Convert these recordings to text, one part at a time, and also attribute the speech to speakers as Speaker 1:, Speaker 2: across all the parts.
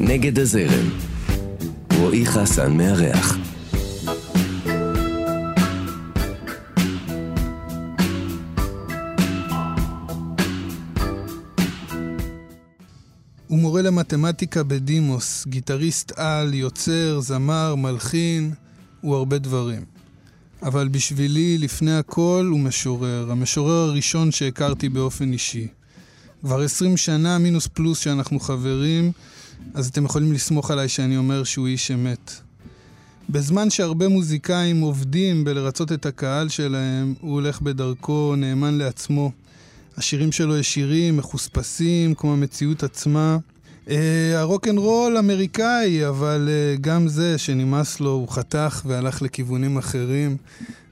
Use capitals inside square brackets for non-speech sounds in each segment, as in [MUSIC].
Speaker 1: נגד הזרם. רועי חסן מארח.
Speaker 2: הוא מורה למתמטיקה בדימוס, גיטריסט על, יוצר, זמר, מלחין, הוא הרבה דברים. אבל בשבילי, לפני הכל, הוא משורר. המשורר הראשון שהכרתי באופן אישי. כבר עשרים שנה, מינוס פלוס, שאנחנו חברים, אז אתם יכולים לסמוך עליי שאני אומר שהוא איש אמת. בזמן שהרבה מוזיקאים עובדים בלרצות את הקהל שלהם, הוא הולך בדרכו, נאמן לעצמו. השירים שלו ישירים, מחוספסים, כמו המציאות עצמה. אה, הרוקנרול אמריקאי, אבל אה, גם זה שנמאס לו, הוא חתך והלך לכיוונים אחרים.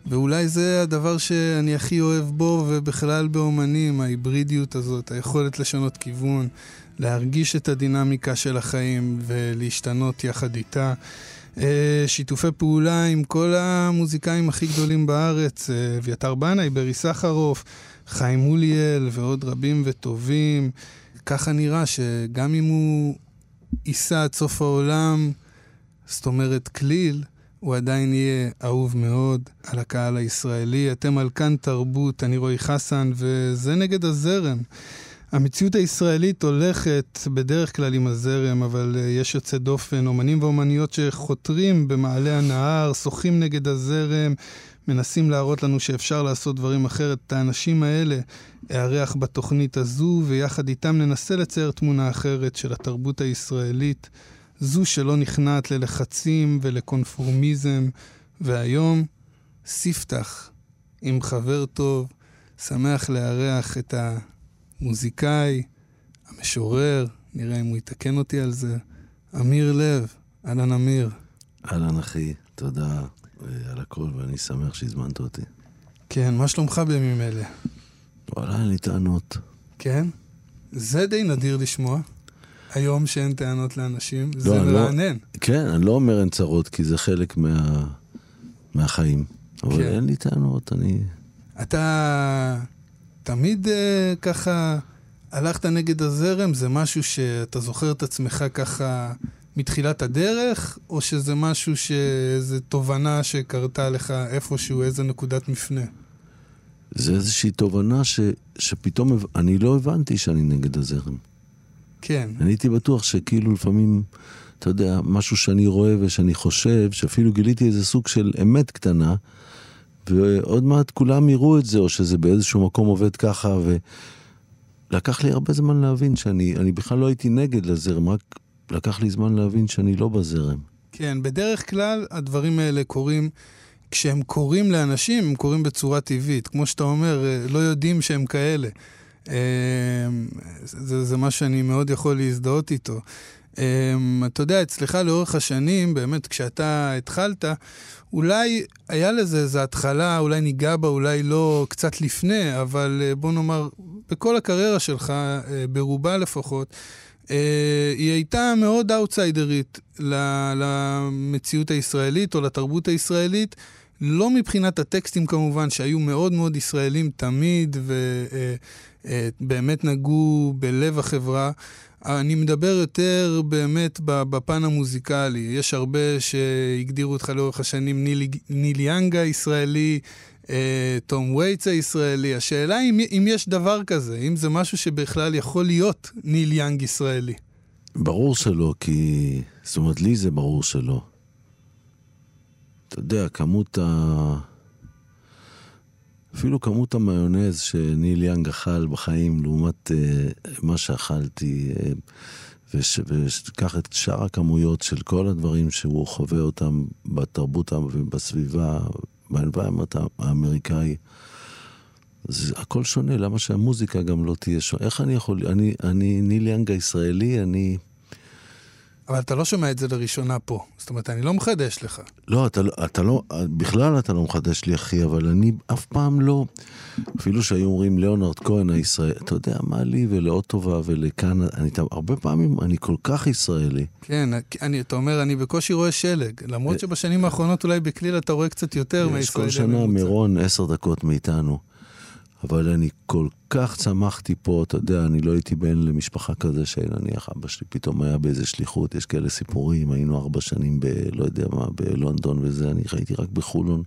Speaker 2: ואולי זה הדבר שאני הכי אוהב בו ובכלל באומנים, ההיברידיות הזאת, היכולת לשנות כיוון, להרגיש את הדינמיקה של החיים ולהשתנות יחד איתה. אה, שיתופי פעולה עם כל המוזיקאים הכי גדולים בארץ, אה, אביתר בנאי, ברי סחרוף, חיים מוליאל ועוד רבים וטובים. ככה נראה שגם אם הוא ייסע עד סוף העולם, זאת אומרת כליל, הוא עדיין יהיה אהוב מאוד על הקהל הישראלי. אתם על כאן תרבות, אני רועי חסן, וזה נגד הזרם. המציאות הישראלית הולכת בדרך כלל עם הזרם, אבל uh, יש יוצא דופן, אומנים ואומניות שחותרים במעלה הנהר, שוחים נגד הזרם, מנסים להראות לנו שאפשר לעשות דברים אחרת. את האנשים האלה אארח בתוכנית הזו, ויחד איתם ננסה לצייר תמונה אחרת של התרבות הישראלית, זו שלא נכנעת ללחצים ולקונפורמיזם, והיום, ספתח עם חבר טוב, שמח לארח את המוזיקאי, המשורר, נראה אם הוא יתקן אותי על זה, אמיר לב. אהלן אמיר.
Speaker 3: אהלן אחי, תודה אה, על הכל, ואני שמח שהזמנת אותי.
Speaker 2: כן, מה שלומך בימים אלה?
Speaker 3: וואלה, אין לי טענות.
Speaker 2: כן? זה די נדיר לשמוע. היום שאין טענות לאנשים,
Speaker 3: לא,
Speaker 2: זה
Speaker 3: לא-
Speaker 2: מרענן.
Speaker 3: כן, אני לא אומר אין צרות, כי זה חלק מה... מהחיים. אבל
Speaker 2: כן.
Speaker 3: אין לי טענות, אני...
Speaker 2: אתה תמיד אה, ככה הלכת נגד הזרם? זה משהו שאתה זוכר את עצמך ככה מתחילת הדרך, או שזה משהו שאיזו תובנה שקרתה לך איפשהו, איזו נקודת מפנה?
Speaker 3: זה איזושהי תובנה ש... שפתאום אני לא הבנתי שאני נגד הזרם.
Speaker 2: כן,
Speaker 3: אני הייתי בטוח שכאילו לפעמים, אתה יודע, משהו שאני רואה ושאני חושב, שאפילו גיליתי איזה סוג של אמת קטנה, ועוד מעט כולם יראו את זה, או שזה באיזשהו מקום עובד ככה, ולקח לי הרבה זמן להבין שאני אני בכלל לא הייתי נגד לזרם, רק לקח לי זמן להבין שאני לא בזרם.
Speaker 2: כן. בדרך כלל הדברים האלה קורים, כשהם קורים לאנשים, הם קורים בצורה טבעית. כמו שאתה אומר, אה, לא יודעים שהם כאלה. אה, זה, זה מה שאני מאוד יכול להזדהות איתו. אה, אתה יודע, אצלך לאורך השנים, באמת, כשאתה התחלת, אולי היה לזה איזו התחלה, אולי ניגע בה, אולי לא קצת לפני, אבל אה, בוא נאמר, בכל הקריירה שלך, אה, ברובה לפחות, אה, היא הייתה מאוד אאוטסיידרית למציאות הישראלית או לתרבות הישראלית, לא מבחינת הטקסטים כמובן, שהיו מאוד מאוד ישראלים תמיד, ובאמת נגעו בלב החברה. אני מדבר יותר באמת בפן המוזיקלי. יש הרבה שהגדירו אותך לאורך השנים ניל יאנג הישראלי, אה, תום וייטס הישראלי. השאלה אם, אם יש דבר כזה, אם זה משהו שבכלל יכול להיות ניל יאנג ישראלי.
Speaker 3: ברור שלא, כי... זאת אומרת, לי זה ברור שלא. אתה יודע, כמות ה... אפילו כמות המיונז שניל יאנג אכל בחיים לעומת אה, מה שאכלתי, אה, וש- ושקח את שאר הכמויות של כל הדברים שהוא חווה אותם בתרבות ובסביבה, ב environment האמריקאי, זה הכל שונה, למה שהמוזיקה גם לא תהיה שונה? איך אני יכול... אני, אני ניל יאנג הישראלי, אני...
Speaker 2: אבל אתה לא שומע את זה לראשונה פה. זאת אומרת, אני לא מחדש לך.
Speaker 3: לא, אתה, לא- אתה לא, בכלל אתה לא מחדש לי, אחי, אבל אני אף פעם לא, אפילו שהיו אומרים ליאונרד כהן הישראל, אתה יודע מה לי ולאות טובה ולכאן, אני, אתה- הרבה פעמים אני כל כך ישראלי.
Speaker 2: כן, אני, אתה אומר, אני בקושי רואה שלג. למרות שבשנים האחרונים אולי בכליל אתה רואה קצת יותר
Speaker 3: יש
Speaker 2: מהישראלי
Speaker 3: כל שנה. מירון עשר דקות מאיתנו. אבל אני כל כך צמחתי פה, אתה יודע, אני לא הייתי בן למשפחה כזה שנניח אבא שלי פתאום היה באיזה שליחות, יש כאלה סיפורים, היינו ארבע שנים ב... לא יודע מה, בלונדון וזה, אני חייתי רק בחולון.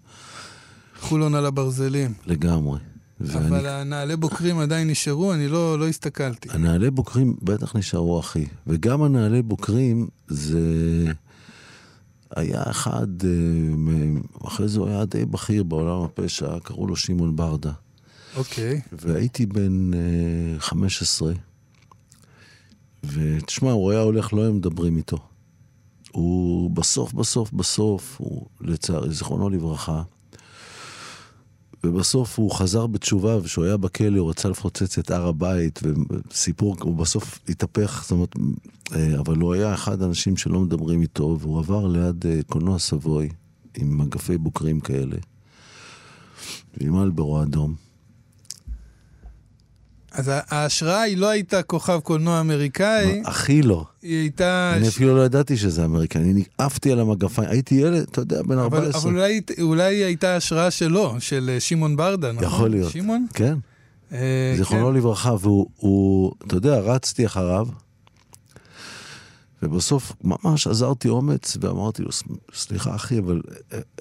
Speaker 2: חולון על הברזלים.
Speaker 3: לגמרי.
Speaker 2: ואני... אבל הנעלי בוקרים עדיין נשארו, אני לא, לא הסתכלתי.
Speaker 3: הנעלי בוקרים בטח נשארו, אחי. וגם הנעלי בוקרים זה... היה אחד, אה, אחרי זה הוא היה די בכיר בעולם הפשע, קראו לו שמעון ברדה.
Speaker 2: אוקיי.
Speaker 3: והייתי בן uh, 15, ותשמע, הוא היה הולך, לא היו מדברים איתו. הוא בסוף, בסוף, בסוף, הוא לצערי, זיכרונו לברכה, ובסוף הוא חזר בתשובה, וכשהוא היה בכלא הוא רצה לפוצץ את הר הבית, וסיפור, הוא בסוף התהפך, זאת אומרת, אה, אבל הוא היה אחד האנשים שלא מדברים איתו, והוא עבר ליד אה, קולנוע סבוי, עם מגפי בוקרים כאלה, ועם אלברו אדום.
Speaker 2: אז ההשראה היא לא הייתה כוכב קולנוע אמריקאי.
Speaker 3: הכי לא.
Speaker 2: היא הייתה...
Speaker 3: אני אפילו לא ידעתי שזה אמריקאי, אני עפתי על המגפיים, הייתי ילד, אתה יודע, בן 14.
Speaker 2: אבל אולי, אולי היא הייתה השראה שלו, של אה, שמעון ברדה, נכון?
Speaker 3: יכול להיות.
Speaker 2: שמעון?
Speaker 3: כן. אה, זיכרונו כן. לברכה, והוא, אתה יודע, רצתי אחריו, ובסוף ממש עזרתי אומץ, ואמרתי לו, סליחה אחי, אבל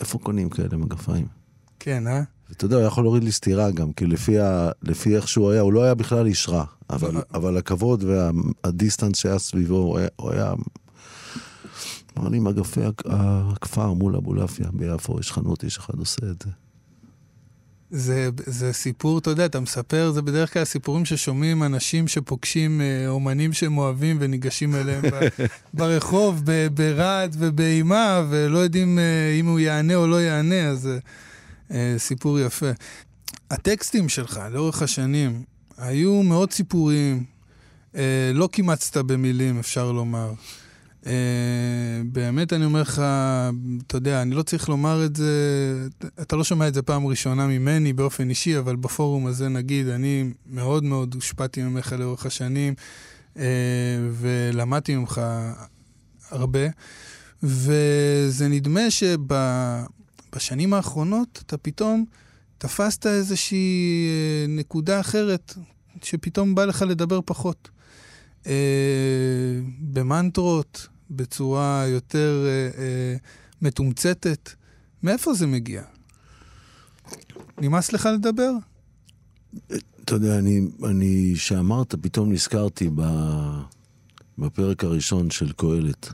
Speaker 3: איפה קונים כאלה מגפיים?
Speaker 2: כן, אה?
Speaker 3: אתה יודע, הוא יכול להוריד לי סטירה גם, כי לפי, ה, לפי איך שהוא היה, הוא לא היה בכלל איש רע, אבל, אבל הכבוד והדיסטנס שהיה סביבו, הוא היה... הוא היה אמר לי, מגפי הכפר מול אבולעפיה ביפו, יש חנות, איש אחד עושה את זה.
Speaker 2: זה, זה סיפור, אתה יודע, אתה מספר, זה בדרך כלל סיפורים ששומעים אנשים שפוגשים אה, אומנים שהם אוהבים וניגשים אליהם [LAUGHS] ברחוב, ברעד ובאימה, ולא יודעים אה, אם הוא יענה או לא יענה, אז... אה, סיפור יפה. הטקסטים שלך לאורך השנים היו מאוד סיפוריים, אה, לא קימצת במילים, אפשר לומר. אה, באמת אני אומר לך, אתה יודע, אני לא צריך לומר את זה, אתה לא שומע את זה פעם ראשונה ממני באופן אישי, אבל בפורום הזה נגיד, אני מאוד מאוד הושפעתי ממך לאורך השנים, אה, ולמדתי ממך הרבה, וזה נדמה שב... בשנים האחרונות אתה פתאום תפסת איזושהי אה, נקודה אחרת, שפתאום בא לך לדבר פחות. אה, במנטרות, בצורה יותר אה, אה, מתומצתת. מאיפה זה מגיע? נמאס לך לדבר?
Speaker 3: אתה יודע, אני, אני, שאמרת, פתאום נזכרתי ב, בפרק הראשון של קהלת.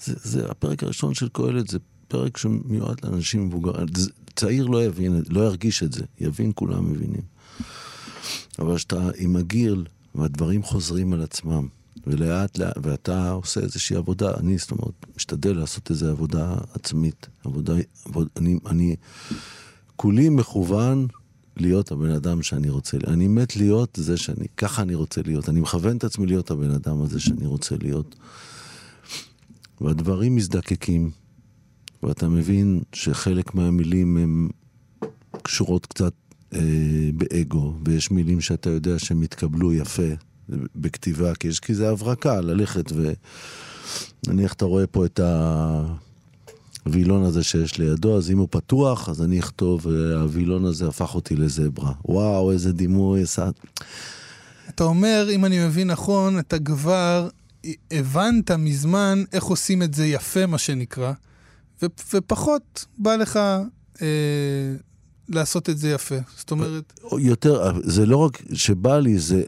Speaker 3: זה, זה, הפרק הראשון של קהלת זה פרק שמיועד לאנשים מבוגרים. צעיר לא יבין, לא ירגיש את זה, יבין, כולם מבינים. אבל כשאתה עם הגיל, והדברים חוזרים על עצמם, ולאט לאט, ואתה עושה איזושהי עבודה, אני, זאת אומרת, משתדל לעשות איזו עבודה עצמית. עבודה, עבוד, אני, אני כולי מכוון להיות הבן אדם שאני רוצה, אני מת להיות זה שאני, ככה אני רוצה להיות. אני מכוון את עצמי להיות הבן אדם הזה שאני רוצה להיות. והדברים מזדקקים, ואתה מבין שחלק מהמילים הן קשורות קצת אה, באגו, ויש מילים שאתה יודע שהם יתקבלו יפה בכתיבה, כי, יש, כי זה הברקה, ללכת ו... נניח אתה רואה פה את הווילון הזה שיש לידו, אז אם הוא פתוח, אז אני אכתוב, אה, הווילון הזה הפך אותי לזברה. וואו, איזה דימוי עשה.
Speaker 2: אתה אומר, אם אני מבין נכון, אתה כבר הבנת מזמן איך עושים את זה יפה, מה שנקרא. ו- ופחות בא לך אה, לעשות את זה יפה. זאת אומרת...
Speaker 3: יותר, זה לא רק שבא לי, זה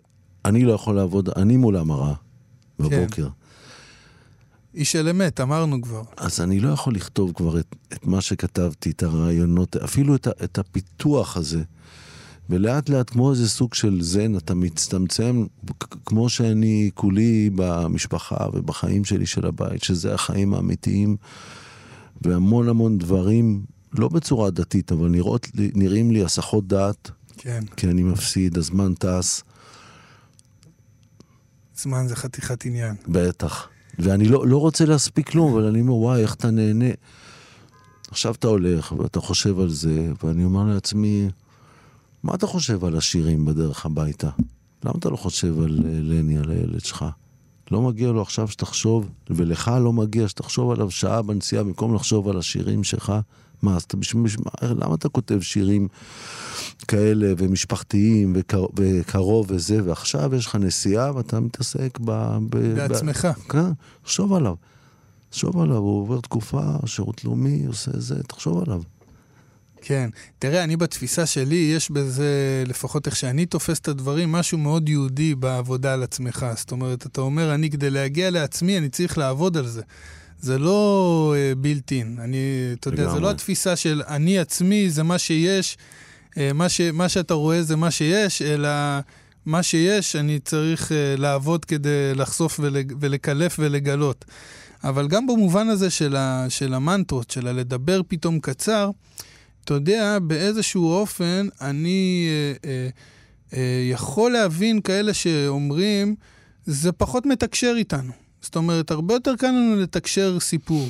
Speaker 3: אני לא יכול לעבוד, אני מול המראה בבוקר. כן.
Speaker 2: איש של אמת, אמרנו כבר.
Speaker 3: אז אני לא יכול לכתוב כבר את, את מה שכתבתי, את הרעיונות, אפילו את, את הפיתוח הזה. ולאט לאט, כמו איזה סוג של זן, אתה מצטמצם, כמו שאני כולי במשפחה ובחיים שלי של הבית, שזה החיים האמיתיים. והמון המון דברים, לא בצורה דתית, אבל נראות, נראים לי הסחות דעת.
Speaker 2: כן.
Speaker 3: כי אני מפסיד, הזמן טס.
Speaker 2: זמן זה חתיכת עניין.
Speaker 3: בטח. ואני לא, לא רוצה להספיק כלום, אבל אני אומר, וואי, איך אתה נהנה. עכשיו אתה הולך ואתה חושב על זה, ואני אומר לעצמי, מה אתה חושב על השירים בדרך הביתה? למה אתה לא חושב על אה, לני, על הילד שלך? לא מגיע לו עכשיו שתחשוב, ולך לא מגיע שתחשוב עליו שעה בנסיעה במקום לחשוב על השירים שלך, מה, אז אתה בשביל, למה אתה כותב שירים כאלה ומשפחתיים וקר, וקרוב וזה, ועכשיו יש לך נסיעה ואתה מתעסק ב... ב
Speaker 2: בעצמך.
Speaker 3: ב, כן, תחשוב עליו. תחשוב עליו, הוא עובר תקופה, שירות לאומי, עושה זה, תחשוב עליו.
Speaker 2: כן. תראה, אני בתפיסה שלי, יש בזה, לפחות איך שאני תופס את הדברים, משהו מאוד יהודי בעבודה על עצמך. זאת אומרת, אתה אומר, אני כדי להגיע לעצמי, אני צריך לעבוד על זה. זה לא בילט uh, אין. אני, אתה יודע, זה לא התפיסה של אני עצמי, זה מה שיש, uh, מה, ש, מה שאתה רואה זה מה שיש, אלא מה שיש, אני צריך uh, לעבוד כדי לחשוף ולקלף ולגלות. אבל גם במובן הזה של, ה, של המנטרות, של הלדבר פתאום קצר, אתה יודע, באיזשהו אופן אני אה, אה, אה, יכול להבין כאלה שאומרים, זה פחות מתקשר איתנו. זאת אומרת, הרבה יותר קל לנו לתקשר סיפור.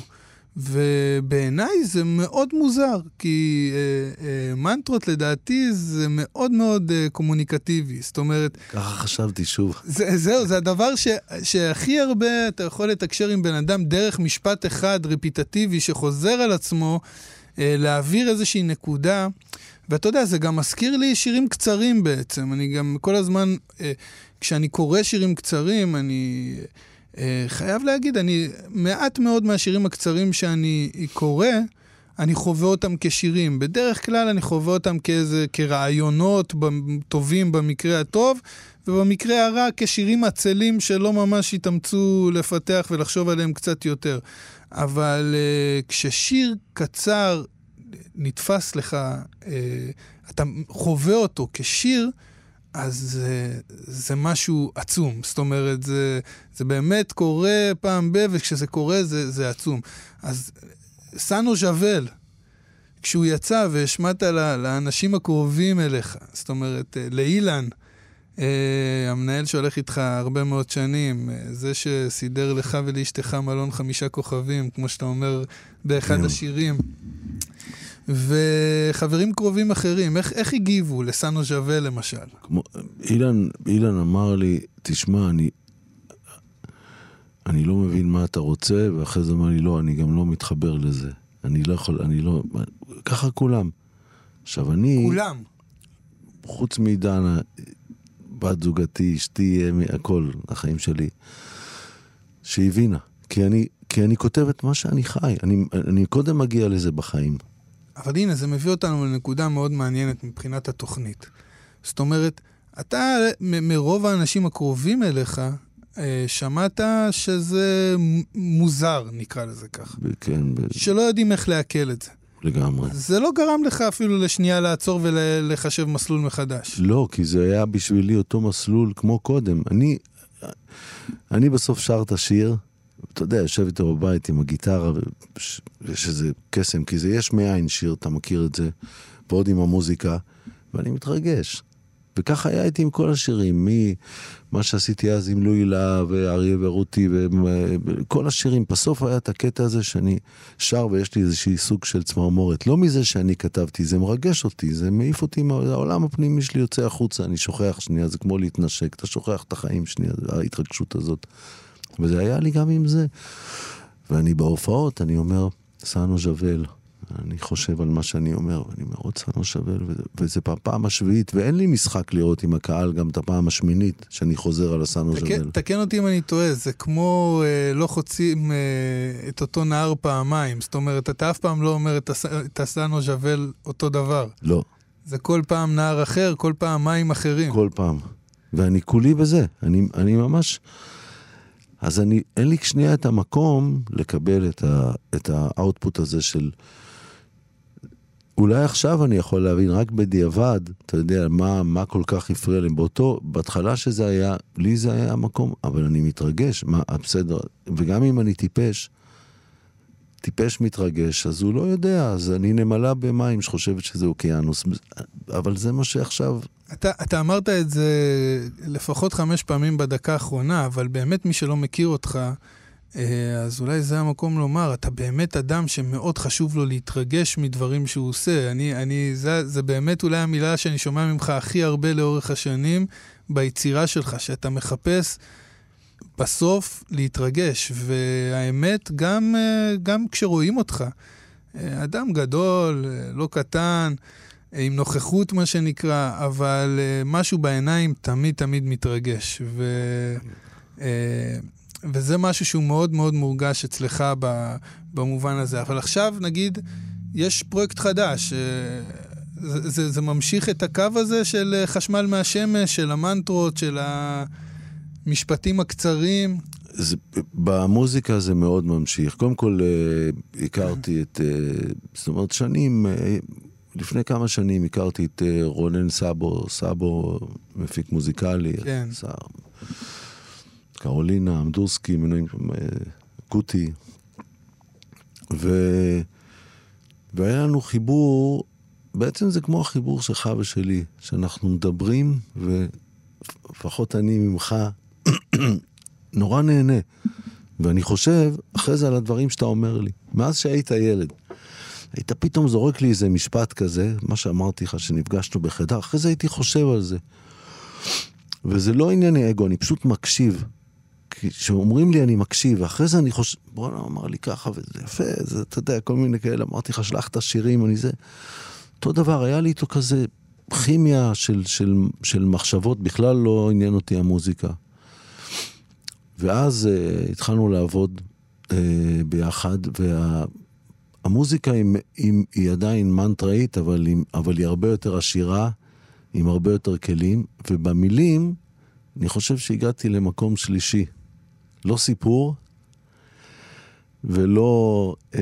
Speaker 2: ובעיניי זה מאוד מוזר, כי אה, אה, מנטרות לדעתי זה מאוד מאוד אה, קומוניקטיבי. זאת אומרת...
Speaker 3: ככה חשבתי שוב.
Speaker 2: זה, זהו, זה הדבר ש, שהכי הרבה אתה יכול לתקשר עם בן אדם דרך משפט אחד רפיטטיבי שחוזר על עצמו. אה, להעביר איזושהי נקודה. ואתה יודע, זה גם מזכיר לי שירים קצרים בעצם. אני גם כל הזמן, אה, כשאני קורא שירים קצרים, אני אה, חייב להגיד, אני, מעט מאוד מהשירים הקצרים שאני קורא, אני חווה אותם כשירים. בדרך כלל אני חווה אותם כאיזה, כרעיונות טובים במקרה הטוב, ובמקרה הרע כשירים עצלים שלא ממש התאמצו לפתח ולחשוב עליהם קצת יותר. אבל uh, כששיר קצר נתפס לך, uh, אתה חווה אותו כשיר, אז uh, זה משהו עצום. זאת אומרת, זה, זה באמת קורה פעם ב, וכשזה קורה זה, זה עצום. אז סאנו ז'אבל, כשהוא יצא והשמעת לאנשים הקרובים אליך, זאת אומרת, לאילן, Uh, המנהל שהולך איתך הרבה מאוד שנים, uh, זה שסידר לך ולאשתך מלון חמישה כוכבים, כמו שאתה אומר באחד yeah. השירים. וחברים קרובים אחרים, איך, איך הגיבו לסאנו ז'אווה למשל?
Speaker 3: כמו, אילן, אילן אמר לי, תשמע, אני, אני לא מבין מה אתה רוצה, ואחרי זה אמר לי, לא, אני גם לא מתחבר לזה. אני לא יכול, אני לא... ככה כולם. עכשיו, אני...
Speaker 2: כולם.
Speaker 3: חוץ מדנה, בת זוגתי, אשתי, הכל, החיים שלי, שהבינה. כי אני, כי אני כותב את מה שאני חי. אני, אני קודם מגיע לזה בחיים.
Speaker 2: אבל הנה, זה מביא אותנו לנקודה מאוד מעניינת מבחינת התוכנית. זאת אומרת, אתה, מרוב האנשים הקרובים אליך, אה, שמעת שזה מוזר, נקרא לזה ככה.
Speaker 3: כן.
Speaker 2: שלא יודעים איך לעכל את זה.
Speaker 3: לגמרי.
Speaker 2: זה לא גרם לך אפילו לשנייה לעצור ולחשב מסלול מחדש.
Speaker 3: לא, כי זה היה בשבילי אותו מסלול כמו קודם. אני, אני בסוף שר את השיר, אתה יודע, יושב איתו בבית עם הגיטרה, ויש איזה קסם, כי זה יש מאין שיר, אתה מכיר את זה, ועוד עם המוזיקה, ואני מתרגש. וככה היה איתי עם כל השירים, ממה שעשיתי אז עם לואי להב ואריה ורותי וכל השירים. בסוף היה את הקטע הזה שאני שר ויש לי איזשהי סוג של צמרמורת. לא מזה שאני כתבתי, זה מרגש אותי, זה מעיף אותי, העולם הפנימי שלי יוצא החוצה, אני שוכח שנייה, זה כמו להתנשק, אתה שוכח את החיים שנייה, ההתרגשות הזאת. וזה היה לי גם עם זה. ואני בהופעות, אני אומר, סאנו ז'וול, אני חושב על מה שאני אומר, ואני אומר, עוד סנו שווה, וזה בפעם השביעית, ואין לי משחק לראות עם הקהל גם את הפעם השמינית, שאני חוזר על הסנו שווה.
Speaker 2: תקן אותי אם אני טועה, זה כמו אה, לא חוצים אה, את אותו נהר פעמיים. זאת אומרת, אתה אף פעם לא אומר את, הס, את הסנו ז'וול אותו דבר.
Speaker 3: לא.
Speaker 2: זה כל פעם נהר אחר, כל פעם מים אחרים.
Speaker 3: כל פעם. ואני כולי בזה. אני, אני ממש... אז אני, אין לי שנייה את המקום לקבל את, ה, את האוטפוט הזה של... אולי עכשיו אני יכול להבין, רק בדיעבד, אתה יודע, מה, מה כל כך הפריע לי. באותו, בהתחלה שזה היה, לי זה היה המקום, אבל אני מתרגש, מה, בסדר. וגם אם אני טיפש, טיפש מתרגש, אז הוא לא יודע, אז אני נמלה במים שחושבת שזה אוקיינוס, אבל זה מה שעכשיו...
Speaker 2: אתה, אתה אמרת את זה לפחות חמש פעמים בדקה האחרונה, אבל באמת מי שלא מכיר אותך, אז אולי זה המקום לומר, אתה באמת אדם שמאוד חשוב לו להתרגש מדברים שהוא עושה. אני, אני, זה, זה באמת אולי המילה שאני שומע ממך הכי הרבה לאורך השנים ביצירה שלך, שאתה מחפש בסוף להתרגש. והאמת, גם, אה, גם כשרואים אותך, אה, אדם גדול, אה, לא קטן, אה, עם נוכחות, מה שנקרא, אבל אה, משהו בעיניים תמיד תמיד מתרגש. ו... וזה משהו שהוא מאוד מאוד מורגש אצלך ב, במובן הזה. אבל עכשיו, נגיד, יש פרויקט חדש. אה, זה, זה, זה ממשיך את הקו הזה של אה, חשמל מהשמש, של המנטרות, של המשפטים הקצרים.
Speaker 3: זה, במוזיקה זה מאוד ממשיך. קודם כל, אה, הכרתי את, אה, זאת אומרת, שנים, אה, לפני כמה שנים הכרתי את אה, רונן סאבו, סאבו, מפיק מוזיקלי.
Speaker 2: כן.
Speaker 3: שר, קרולינה, אמדורסקי, מנויים, אה, קוטי. ו... והיה לנו חיבור, בעצם זה כמו החיבור שלך ושלי, שאנחנו מדברים, ולפחות אני ממך [COUGHS] נורא נהנה. ואני חושב, אחרי זה על הדברים שאתה אומר לי, מאז שהיית ילד. היית פתאום זורק לי איזה משפט כזה, מה שאמרתי לך, שנפגשנו בחדר, אחרי זה הייתי חושב על זה. וזה לא ענייני אגו, אני פשוט מקשיב. כשאומרים לי אני מקשיב, ואחרי זה אני חושב, בואנה, אמר לי ככה, וזה יפה, זה, אתה יודע, כל מיני כאלה, אמרתי לך, שלח את השירים, אני זה. אותו דבר, היה לי איתו כזה כימיה של, של, של מחשבות, בכלל לא עניין אותי המוזיקה. ואז uh, התחלנו לעבוד uh, ביחד, והמוזיקה היא, היא, היא עדיין מנטראית, אבל, אבל היא הרבה יותר עשירה, עם הרבה יותר כלים, ובמילים, אני חושב שהגעתי למקום שלישי. לא סיפור, ולא אה,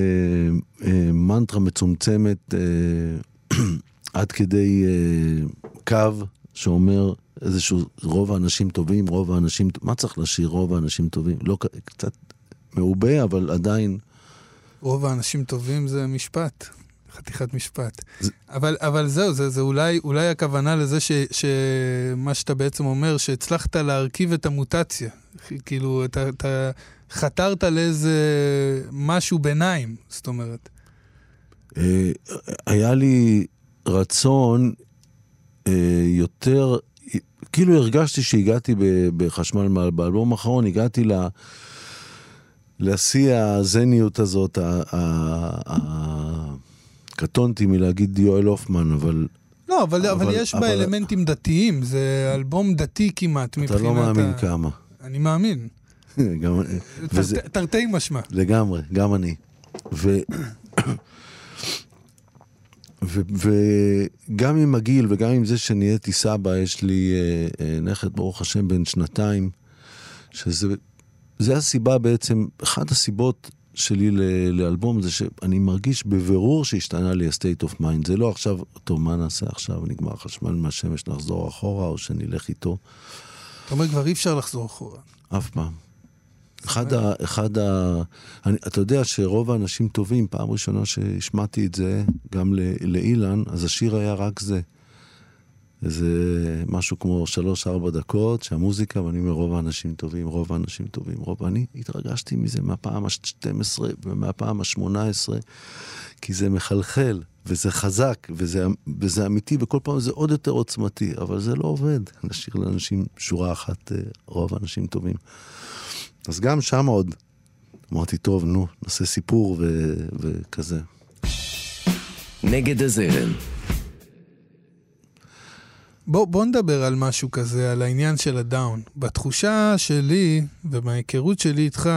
Speaker 3: אה, מנטרה מצומצמת אה, [CLEARS THROAT] עד כדי אה, קו שאומר איזשהו רוב האנשים טובים, רוב האנשים, מה צריך לשיר רוב האנשים טובים? לא, קצת מעובה, אבל עדיין,
Speaker 2: רוב האנשים טובים זה משפט, חתיכת משפט. אבל, אבל זהו, זה, זה אולי, אולי הכוונה לזה ש, שמה שאתה בעצם אומר, שהצלחת להרכיב את המוטציה. כאילו, אתה, אתה חתרת לאיזה משהו ביניים, זאת אומרת.
Speaker 3: אה, היה לי רצון אה, יותר, כאילו הרגשתי שהגעתי בחשמל מעל, באלבום האחרון, הגעתי ל... לשיא הזניות הזאת, ה- ה- ה- קטונתי מלהגיד יואל הופמן, אבל
Speaker 2: לא, אבל, אבל,
Speaker 3: אבל-
Speaker 2: יש בה
Speaker 3: אבל-
Speaker 2: אלמנטים דתיים, זה אלבום דתי כמעט מבחינת...
Speaker 3: אתה לא מאמין
Speaker 2: ה...
Speaker 3: כמה.
Speaker 2: אני מאמין. [LAUGHS]
Speaker 3: גם, וזה,
Speaker 2: תר- תרתי משמע.
Speaker 3: לגמרי, גם אני. ו... [COUGHS] ו... וגם עם הגיל וגם עם זה שנהייתי סבא, יש לי אה, אה, נכד, ברוך השם, בן שנתיים, שזה זה הסיבה בעצם, אחת הסיבות שלי לאלבום זה שאני מרגיש בבירור שהשתנה לי ה-state of mind. זה לא עכשיו, טוב, מה נעשה עכשיו? נגמר חשמל מהשמש, נחזור אחורה, או שנלך איתו.
Speaker 2: אתה אומר, כבר אי אפשר לחזור אחורה.
Speaker 3: אף פעם. אחד ה... אחד ה... אני, אתה יודע שרוב האנשים טובים, פעם ראשונה שהשמעתי את זה, גם לאילן, אז השיר היה רק זה. איזה משהו כמו שלוש-ארבע דקות, שהמוזיקה, ואני אומר, רוב האנשים טובים, רוב האנשים טובים, רוב... אני התרגשתי מזה מהפעם ה-12 ומהפעם ה-18, כי זה מחלחל, וזה חזק, וזה, וזה אמיתי, וכל פעם זה עוד יותר עוצמתי, אבל זה לא עובד. נשאיר לאנשים שורה אחת, אה, רוב האנשים טובים. אז גם שם עוד אמרתי, טוב, נו, נעשה סיפור ו- וכזה.
Speaker 1: נגד הזרם,
Speaker 2: בוא, בוא נדבר על משהו כזה, על העניין של הדאון. בתחושה שלי ובהיכרות שלי איתך,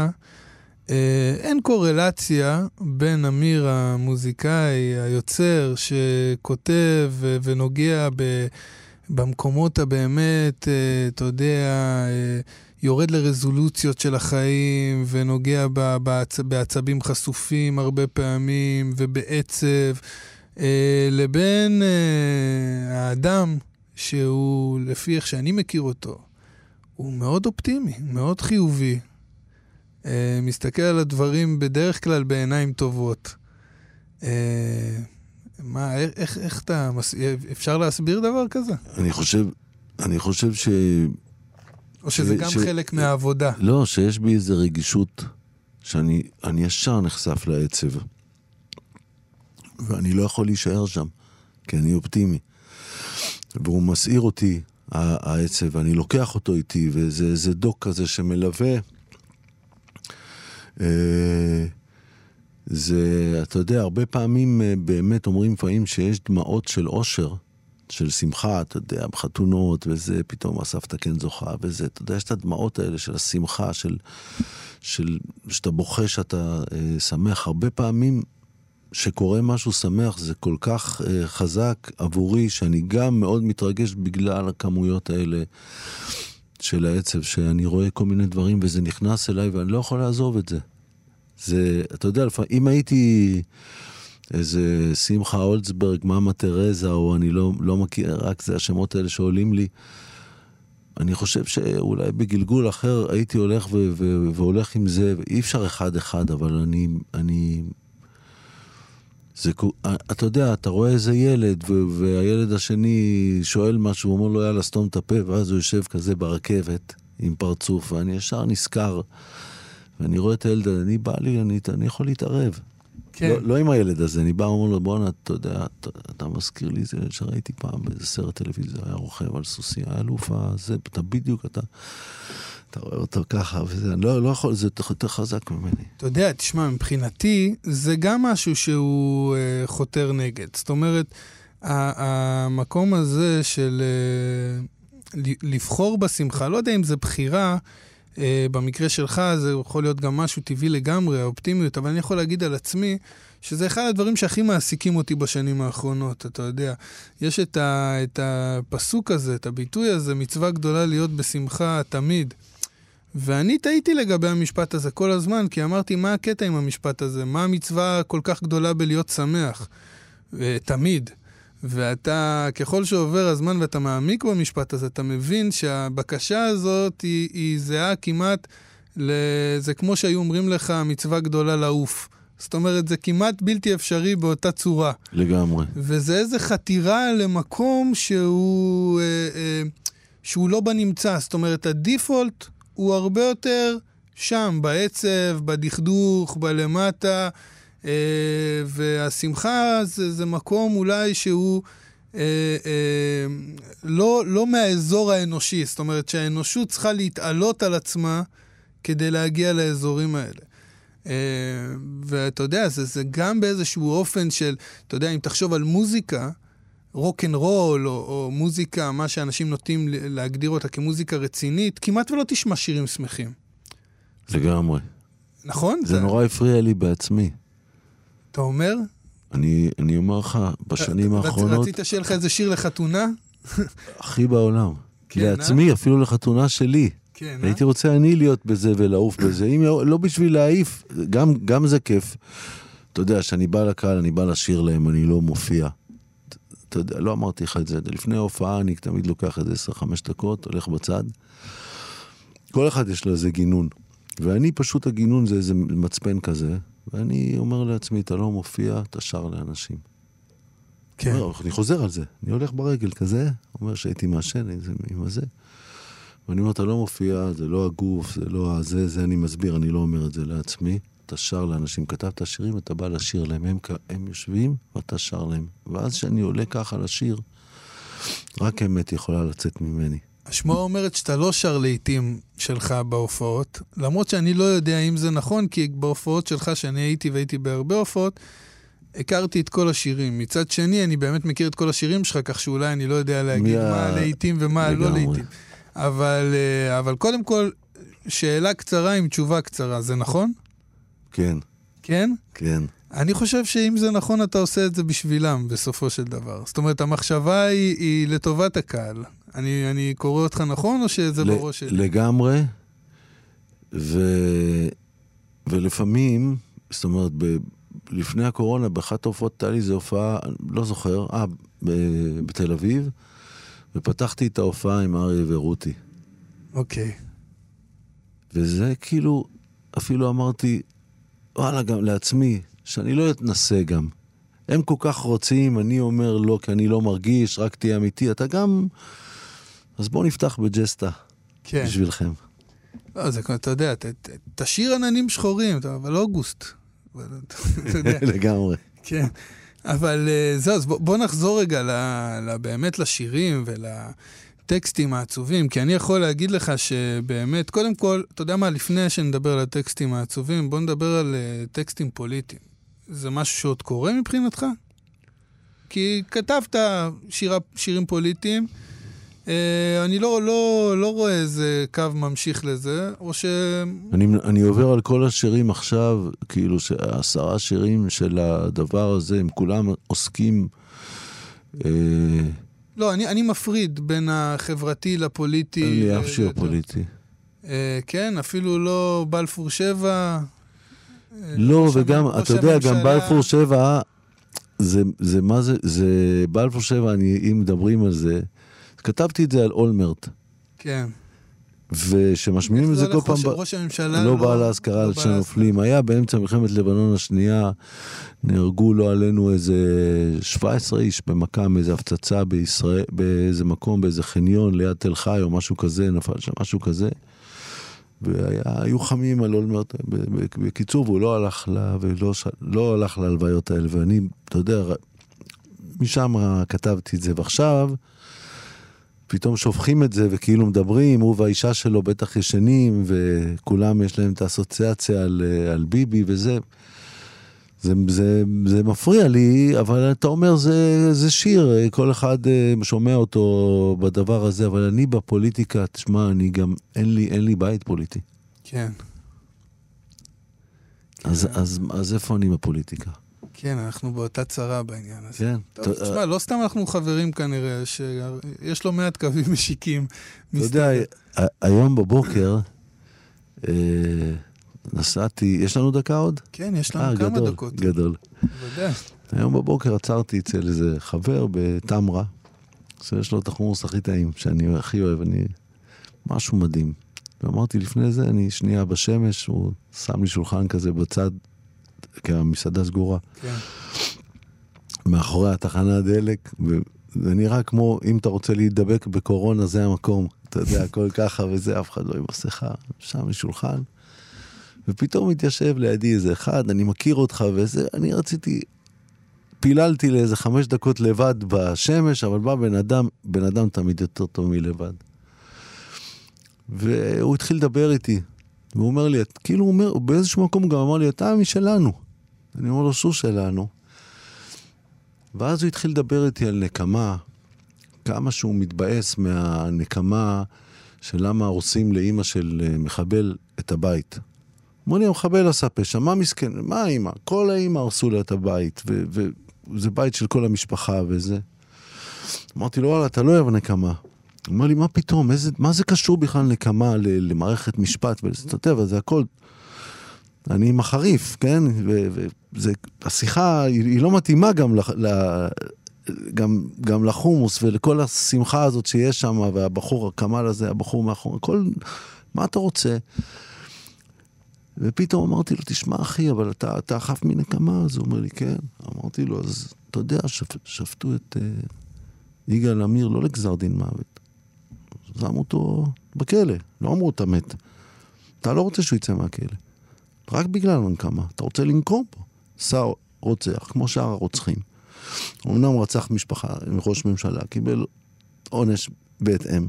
Speaker 2: אה, אין קורלציה בין אמיר המוזיקאי, היוצר, שכותב ו- ונוגע ב, במקומות הבאמת, אה, אתה יודע, אה, יורד לרזולוציות של החיים ונוגע ב- בעצ, בעצבים חשופים הרבה פעמים ובעצב, אה, לבין אה, האדם שהוא, לפי איך שאני מכיר אותו, הוא מאוד אופטימי, מאוד חיובי. אה, מסתכל על הדברים בדרך כלל בעיניים טובות. אה, מה, איך, איך, איך אתה, מס- אפשר להסביר דבר כזה?
Speaker 3: אני חושב, אני חושב ש...
Speaker 2: או שזה
Speaker 3: ש-
Speaker 2: גם
Speaker 3: ש-
Speaker 2: חלק מהעבודה?
Speaker 3: לא, שיש בי איזו רגישות שאני אני ישר נחשף לעצב. ואני לא יכול להישאר שם, כי אני אופטימי. והוא מסעיר אותי, העצב, ואני לוקח אותו איתי, וזה איזה דוק כזה שמלווה. אה, זה, אתה יודע, הרבה פעמים אה, באמת אומרים לפעמים שיש דמעות של אושר, של שמחה, אתה יודע, בחתונות וזה, פתאום הסבתא כן זוכה וזה, אתה יודע, יש את הדמעות האלה של השמחה, של, של שאתה בוכה שאתה אה, שמח. הרבה פעמים שקורה משהו שמח זה כל כך אה, חזק עבורי, שאני גם מאוד מתרגש בגלל הכמויות האלה של העצב, שאני רואה כל מיני דברים וזה נכנס אליי ואני לא יכול לעזוב את זה. זה, אתה יודע, לפעמים, אם הייתי איזה שמחה אולצברג, מאמה תרזה, או אני לא, לא מכיר, רק זה השמות האלה שעולים לי, אני חושב שאולי בגלגול אחר הייתי הולך ו- ו- והולך עם זה, אי אפשר אחד-אחד, אבל אני, אני זה, אתה יודע, אתה רואה איזה ילד, והילד השני שואל משהו, הוא אומר לו, יאללה, סתום את הפה, ואז הוא יושב כזה ברכבת עם פרצוף, ואני ישר נזכר, ואני רואה את הילד אני בא לי, אני, אני יכול להתערב. כן. לא, לא עם הילד הזה, אני בא, אומר לו, בואנה, אתה יודע, אתה, אתה מזכיר לי זה שראיתי פעם באיזה סרט טלוויזיה, היה רוכב על סוסי, היה אלוף הזה, אתה בדיוק, אתה... אתה רואה אותו ככה, וזה, אני לא, לא יכול, זה יותר חזק ממני.
Speaker 2: אתה יודע, תשמע, מבחינתי, זה גם משהו שהוא אה, חותר נגד. זאת אומרת, המקום הזה של אה, לבחור בשמחה, לא יודע אם זה בחירה, אה, במקרה שלך זה יכול להיות גם משהו טבעי לגמרי, האופטימיות, אבל אני יכול להגיד על עצמי, שזה אחד הדברים שהכי מעסיקים אותי בשנים האחרונות, אתה יודע. יש את, ה, את הפסוק הזה, את הביטוי הזה, מצווה גדולה להיות בשמחה תמיד. ואני טעיתי לגבי המשפט הזה כל הזמן, כי אמרתי, מה הקטע עם המשפט הזה? מה המצווה כל כך גדולה בלהיות שמח? תמיד. ואתה, ככל שעובר הזמן ואתה מעמיק במשפט הזה, אתה מבין שהבקשה הזאת היא, היא זהה כמעט, ל... זה כמו שהיו אומרים לך, מצווה גדולה לעוף. זאת אומרת, זה כמעט בלתי אפשרי באותה צורה.
Speaker 3: לגמרי.
Speaker 2: וזה איזה חתירה למקום שהוא, אה, אה, שהוא לא בנמצא. זאת אומרת, הדיפולט הוא הרבה יותר שם, בעצב, בדכדוך, בלמטה, אה, והשמחה זה, זה מקום אולי שהוא אה, אה, לא, לא מהאזור האנושי, זאת אומרת שהאנושות צריכה להתעלות על עצמה כדי להגיע לאזורים האלה. Uh, ואתה יודע, זה, זה גם באיזשהו אופן של, אתה יודע, אם תחשוב על מוזיקה, רול, או, או מוזיקה, מה שאנשים נוטים להגדיר אותה כמוזיקה רצינית, כמעט ולא תשמע שירים שמחים.
Speaker 3: לגמרי.
Speaker 2: נכון?
Speaker 3: זה, זה נורא הפריע לי בעצמי.
Speaker 2: אתה אומר?
Speaker 3: אני, אני אומר לך, בשנים רצ, האחרונות...
Speaker 2: רצית שיהיה לך איזה שיר לחתונה?
Speaker 3: הכי בעולם. [LAUGHS] כן, לעצמי, אה? אפילו לחתונה שלי. כן, הייתי אה? רוצה אני להיות בזה ולעוף בזה. אם לא, לא בשביל להעיף, גם, גם זה כיף. אתה יודע, כשאני בא לקהל, אני בא לשיר להם, אני לא מופיע. אתה יודע, לא אמרתי לך את זה, לפני ההופעה אני תמיד לוקח איזה 10-5 דקות, הולך בצד. כל אחד יש לו איזה גינון. ואני פשוט, הגינון זה איזה מצפן כזה, ואני אומר לעצמי, אתה לא מופיע, אתה שר לאנשים. כן. אומר, אני חוזר על זה, אני הולך ברגל כזה, אומר שהייתי מעשן עם הזה. ואני אומר, אתה לא מופיע, זה לא הגוף, זה לא הזה, זה אני מסביר, אני לא אומר את זה לעצמי. אתה שר לאנשים, כתבת שירים, אתה בא לשיר להם, הם, הם יושבים ואתה שר להם. ואז כשאני עולה ככה לשיר, רק אמת יכולה לצאת ממני.
Speaker 2: השמועה אומרת שאתה לא שר לעיתים שלך בהופעות, למרות שאני לא יודע אם זה נכון, כי בהופעות שלך, שאני הייתי והייתי בהרבה הופעות, הכרתי את כל השירים. מצד שני, אני באמת מכיר את כל השירים שלך, כך שאולי אני לא יודע להגיד מי מה לעיתים ומה לא לעיתים. אבל, אה, אבל קודם כל, שאלה קצרה עם תשובה קצרה, זה נכון?
Speaker 3: כן.
Speaker 2: כן?
Speaker 3: כן.
Speaker 2: אני חושב שאם זה נכון, אתה עושה את זה בשבילם, בסופו של דבר. זאת אומרת, המחשבה היא, היא לטובת הקהל. אני, אני קורא אותך נכון, או שזה ל- בראש שלי?
Speaker 3: לגמרי. ו... ולפעמים, זאת אומרת, ב... לפני הקורונה, באחת ההופעות הייתה לי איזו הופעה, לא זוכר, אה, ב... בתל אביב, ופתחתי את ההופעה עם אריה ורותי.
Speaker 2: אוקיי.
Speaker 3: וזה כאילו, אפילו אמרתי, וואלה, גם לעצמי, שאני לא אתנסה גם. הם כל כך רוצים, אני אומר לא, כי אני לא מרגיש, רק תהיה אמיתי. אתה גם... אז בואו נפתח בג'סטה. כן. בשבילכם.
Speaker 2: לא, זה, אתה יודע, ת, ת, תשאיר עננים שחורים, אבל אוגוסט. [LAUGHS]
Speaker 3: לגמרי.
Speaker 2: כן. אבל אה, זהו, אז בוא, בוא נחזור רגע ל, ל, באמת לשירים ול... הטקסטים העצובים, כי אני יכול להגיד לך שבאמת, קודם כל, אתה יודע מה, לפני שנדבר על הטקסטים העצובים, בוא נדבר על uh, טקסטים פוליטיים. זה משהו שעוד קורה מבחינתך? כי כתבת שירה, שירים פוליטיים, אה, אני לא, לא, לא רואה איזה קו ממשיך לזה, או ש...
Speaker 3: אני, אני עובר על כל השירים עכשיו, כאילו שעשרה שירים של הדבר הזה, הם כולם עוסקים... אה,
Speaker 2: לא, אני, אני מפריד בין החברתי לפוליטי.
Speaker 3: אין לי אף שיר פוליטי.
Speaker 2: אה, כן, אפילו לא בלפור 7. אה,
Speaker 3: לא, וגם, אתה יודע, גם בלפור 7, זה, זה מה זה, זה, בלפור 7, אני, אם מדברים על זה, כתבתי את זה על אולמרט.
Speaker 2: כן.
Speaker 3: ושמשמיעים את זה כל פעם,
Speaker 2: ראש הממשלה
Speaker 3: לא בא להזכרה על שנופלים. היה באמצע מלחמת לבנון השנייה, נהרגו לא עלינו איזה 17 איש במכ"ם, איזה הפצצה בישראל, באיזה מקום, באיזה חניון ליד תל חי או משהו כזה, נפל שם משהו כזה. והיו חמים על אולמרט, בקיצור, והוא לא הלך, לה, ולא, לא הלך להלוויות האלה, ואני, אתה יודע, משם כתבתי את זה, ועכשיו... פתאום שופכים את זה וכאילו מדברים, הוא והאישה שלו בטח ישנים, וכולם יש להם את האסוציאציה על, על ביבי וזה. זה, זה, זה מפריע לי, אבל אתה אומר, זה, זה שיר, כל אחד אה, שומע אותו בדבר הזה, אבל אני בפוליטיקה, תשמע, אני גם, אין לי, אין לי בית פוליטי.
Speaker 2: כן.
Speaker 3: אז, כן. אז, אז איפה אני בפוליטיקה?
Speaker 2: כן, אנחנו באותה צרה בעניין הזה.
Speaker 3: כן.
Speaker 2: טוב, תשמע, לא סתם אנחנו חברים כנראה, שיש לו מעט קווים משיקים.
Speaker 3: אתה יודע, היום בבוקר אה, נסעתי, יש לנו דקה עוד?
Speaker 2: כן, יש לנו אה, כמה דקות.
Speaker 3: גדול. בוודאי. היום בבוקר עצרתי אצל איזה חבר בטמרה, שיש לו את החומוס הכי טעים, שאני הכי אוהב, אני... משהו מדהים. ואמרתי, לפני זה אני שנייה בשמש, הוא שם לי שולחן כזה בצד כי המסעדה סגורה. כן. מאחורי התחנת דלק, וזה נראה כמו, אם אתה רוצה להידבק בקורונה, זה המקום. אתה יודע, הכל ככה וזה, אף אחד לא עם מסכה, שם שולחן. ופתאום מתיישב לידי איזה אחד, אני מכיר אותך וזה, אני רציתי, פיללתי לאיזה חמש דקות לבד בשמש, אבל בא בן אדם, בן אדם תמיד יותר טוב מלבד. והוא התחיל לדבר איתי, והוא אומר לי, כאילו הוא אומר, באיזשהו מקום הוא גם אמר לי, אתה משלנו. אני אומר לו, שהוא שלנו. ואז הוא התחיל לדבר איתי על נקמה, כמה שהוא מתבאס מהנקמה של למה הורסים לאימא של אה, מחבל את הבית. אמרו לי, המחבל עשה פשע, מה מסכן? מה האימא? כל האימא הרסו לה את הבית, וזה בית של כל המשפחה וזה. אמרתי לו, וואלה, אתה לא אוהב נקמה. הוא אומר לי, מה פתאום? איזה, מה זה קשור בכלל נקמה למערכת משפט? יודע, זה הכל... אני עם החריף, כן? והשיחה, היא, היא לא מתאימה גם, ל, ל, גם, גם לחומוס ולכל השמחה הזאת שיש שם, והבחור, הכמל הזה, הבחור מאחור, הכל, מה אתה רוצה? ופתאום אמרתי לו, תשמע אחי, אבל אתה, אתה חף מנקמה? אז הוא אומר לי, כן. אמרתי לו, אז אתה יודע, שפ, שפטו את uh, יגאל עמיר לא לגזר דין מוות. שמו אותו בכלא, לא אמרו אתה מת. אתה לא רוצה שהוא יצא מהכלא. רק בגלל הנקמה. אתה רוצה לנקום פה. שר רוצח, כמו שאר הרוצחים. אמנם רצח משפחה, ראש ממשלה, קיבל עונש בהתאם.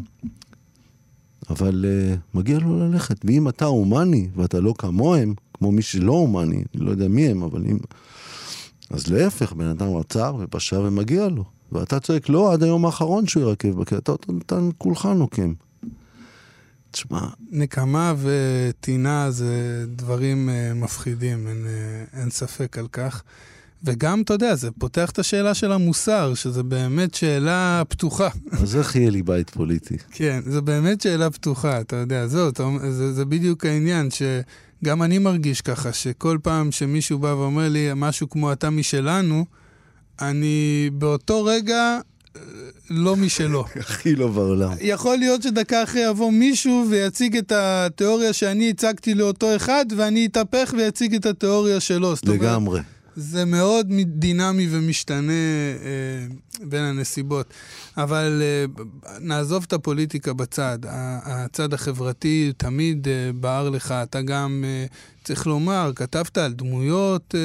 Speaker 3: אבל uh, מגיע לו ללכת. ואם אתה הומני, ואתה לא כמוהם, כמו מי שלא הומני, לא יודע מי הם, אבל אם... אז להפך, בן אדם עצר ופשע ומגיע לו. ואתה צועק, לא, עד היום האחרון שהוא ירכב בכלא, אתה, אתה, אתה כולך נוקם. תשמע...
Speaker 2: נקמה וטינה זה דברים uh, מפחידים, אין, uh, אין ספק על כך. וגם, אתה יודע, זה פותח את השאלה של המוסר, שזה באמת שאלה פתוחה. [LAUGHS]
Speaker 3: אז איך יהיה לי בית פוליטי?
Speaker 2: כן, זו באמת שאלה פתוחה, אתה יודע, זהו, אתה, זה, זה בדיוק העניין, שגם אני מרגיש ככה, שכל פעם שמישהו בא ואומר לי משהו כמו אתה משלנו, אני באותו רגע לא משלו. [LAUGHS]
Speaker 3: הכי לא בעולם.
Speaker 2: יכול להיות שדקה אחרי יבוא מישהו ויציג את התיאוריה שאני הצגתי לאותו אחד, ואני אתהפך ויציג את התיאוריה שלו.
Speaker 3: לגמרי.
Speaker 2: אומרת, זה מאוד דינמי ומשתנה אה, בין הנסיבות. אבל אה, נעזוב את הפוליטיקה בצד. הצד החברתי תמיד אה, בער לך. אתה גם, אה, צריך לומר, כתבת על דמויות, אה,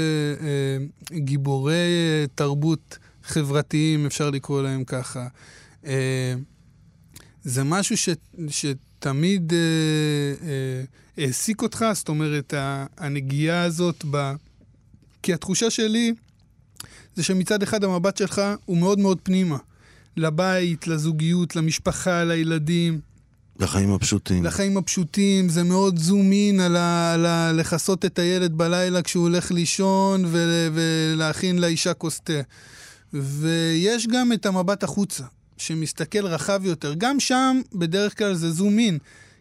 Speaker 2: אה, גיבורי אה, תרבות חברתיים, אפשר לקרוא להם ככה. אה, זה משהו ש, שתמיד אה, אה, העסיק אותך? זאת אומרת, הנגיעה הזאת ב... כי התחושה שלי זה שמצד אחד המבט שלך הוא מאוד מאוד פנימה. לבית, לזוגיות, למשפחה, לילדים.
Speaker 3: לחיים הפשוטים.
Speaker 2: לחיים הפשוטים, זה מאוד זום אין על, ה, על ה, לכסות את הילד בלילה כשהוא הולך לישון ו, ולהכין לאישה כוס תה. ויש גם את המבט החוצה, שמסתכל רחב יותר. גם שם, בדרך כלל זה זום אין,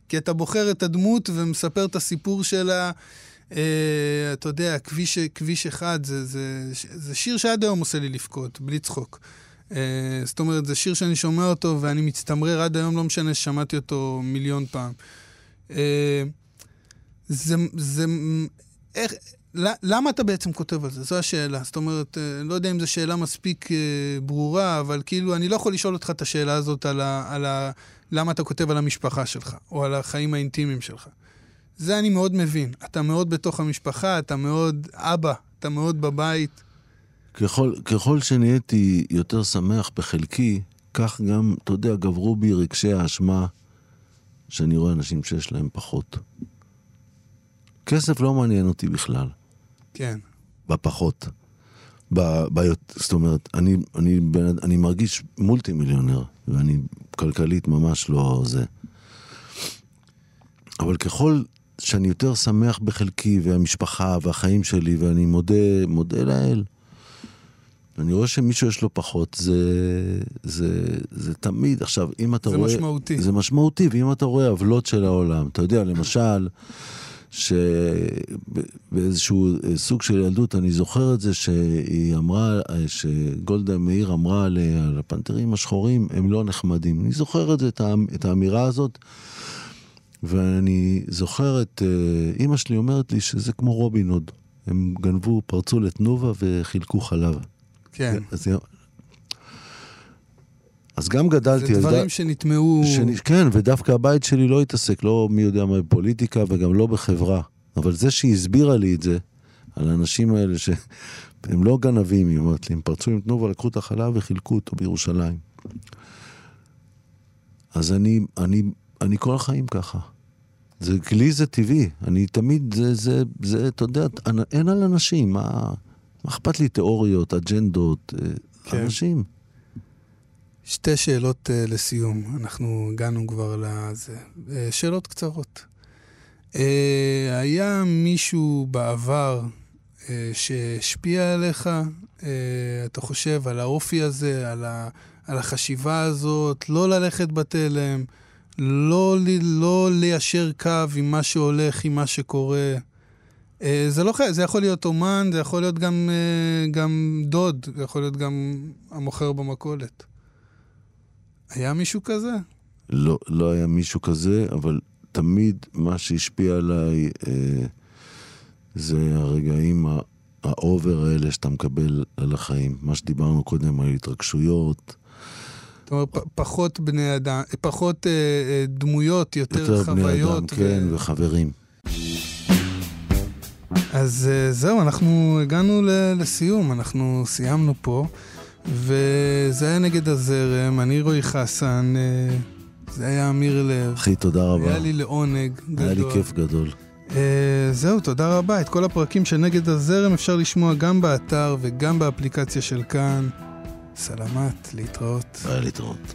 Speaker 2: כי אתה בוחר את הדמות ומספר את הסיפור שלה. אה, אתה יודע, כביש, כביש אחד, זה, זה, זה שיר שעד היום עושה לי לבכות, בלי צחוק. אה, זאת אומרת, זה שיר שאני שומע אותו ואני מצטמרר עד היום, לא משנה ששמעתי אותו מיליון פעם. אה, זה, זה, איך, למה אתה בעצם כותב על זה? זו השאלה. זאת אומרת, לא יודע אם זו שאלה מספיק ברורה, אבל כאילו, אני לא יכול לשאול אותך את השאלה הזאת על, ה, על ה, למה אתה כותב על המשפחה שלך, או על החיים האינטימיים שלך. זה אני מאוד מבין. אתה מאוד בתוך המשפחה, אתה מאוד אבא, אתה מאוד בבית.
Speaker 3: ככל, ככל שנהייתי יותר שמח בחלקי, כך גם, אתה יודע, גברו בי רגשי האשמה שאני רואה אנשים שיש להם פחות. כסף לא מעניין אותי בכלל.
Speaker 2: כן.
Speaker 3: בפחות. ב, ב, זאת אומרת, אני, אני, אני מרגיש מולטי מיליונר, ואני כלכלית ממש לא זה. אבל ככל שאני יותר שמח בחלקי, והמשפחה, והחיים שלי, ואני מודה, מודה לאל, ואני רואה שמישהו יש לו פחות, זה, זה, זה תמיד, עכשיו, אם אתה
Speaker 2: זה
Speaker 3: רואה...
Speaker 2: זה משמעותי.
Speaker 3: זה משמעותי, ואם אתה רואה עוולות של העולם, אתה יודע, למשל, שבאיזשהו סוג של ילדות, אני זוכר את זה שהיא אמרה, שגולדה מאיר אמרה על הפנתרים השחורים, הם לא נחמדים. אני זוכר את זה, את האמירה הזאת. ואני זוכר את אימא שלי אומרת לי שזה כמו רובין הוד. הם גנבו, פרצו לתנובה וחילקו חלב.
Speaker 2: כן.
Speaker 3: אז, אז גם גדלתי...
Speaker 2: זה דברים ד... שנטמעו...
Speaker 3: שאני, כן, ודווקא הבית שלי לא התעסק, לא מי יודע מה בפוליטיקה וגם לא בחברה. אבל זה שהיא הסבירה לי את זה, על האנשים האלה שהם לא גנבים, היא אומרת לי, הם פרצו עם תנובה, לקחו את החלב וחילקו אותו בירושלים. אז אני, אני, אני כל החיים ככה. זה, לי זה טבעי, אני תמיד, זה, זה, זה, אתה יודע, אין על אנשים, מה... מה אכפת לי תיאוריות, אג'נדות, אה, כן. אנשים?
Speaker 2: שתי שאלות uh, לסיום, אנחנו הגענו כבר לזה. Uh, שאלות קצרות. Uh, היה מישהו בעבר uh, שהשפיע עליך, uh, אתה חושב, על האופי הזה, על, ה, על החשיבה הזאת, לא ללכת בתלם, לא, לא ליישר קו עם מה שהולך, עם מה שקורה? אה, זה לא חייב, זה יכול להיות אומן, זה יכול להיות גם, אה, גם דוד, זה יכול להיות גם המוכר במכולת. היה מישהו כזה?
Speaker 3: לא, לא היה מישהו כזה, אבל תמיד מה שהשפיע עליי אה, זה הרגעים ה over האלה שאתה מקבל על החיים. מה שדיברנו קודם על
Speaker 2: אומרת, פחות בני אדם, פחות אה, אה, דמויות, יותר, יותר חוויות. יותר
Speaker 3: בני אדם, כן, ו... וחברים.
Speaker 2: אז אה, זהו, אנחנו הגענו לסיום, אנחנו סיימנו פה, וזה היה נגד הזרם, אני רועי חסן, אה, זה היה עמיר לב.
Speaker 3: אחי, תודה רבה.
Speaker 2: היה לי לעונג
Speaker 3: גדול. היה לי כיף גדול.
Speaker 2: Uh, זהו, תודה רבה. את כל הפרקים של נגד הזרם אפשר לשמוע גם באתר וגם באפליקציה של כאן. סלמת, להתראות.
Speaker 3: ביי, להתראות.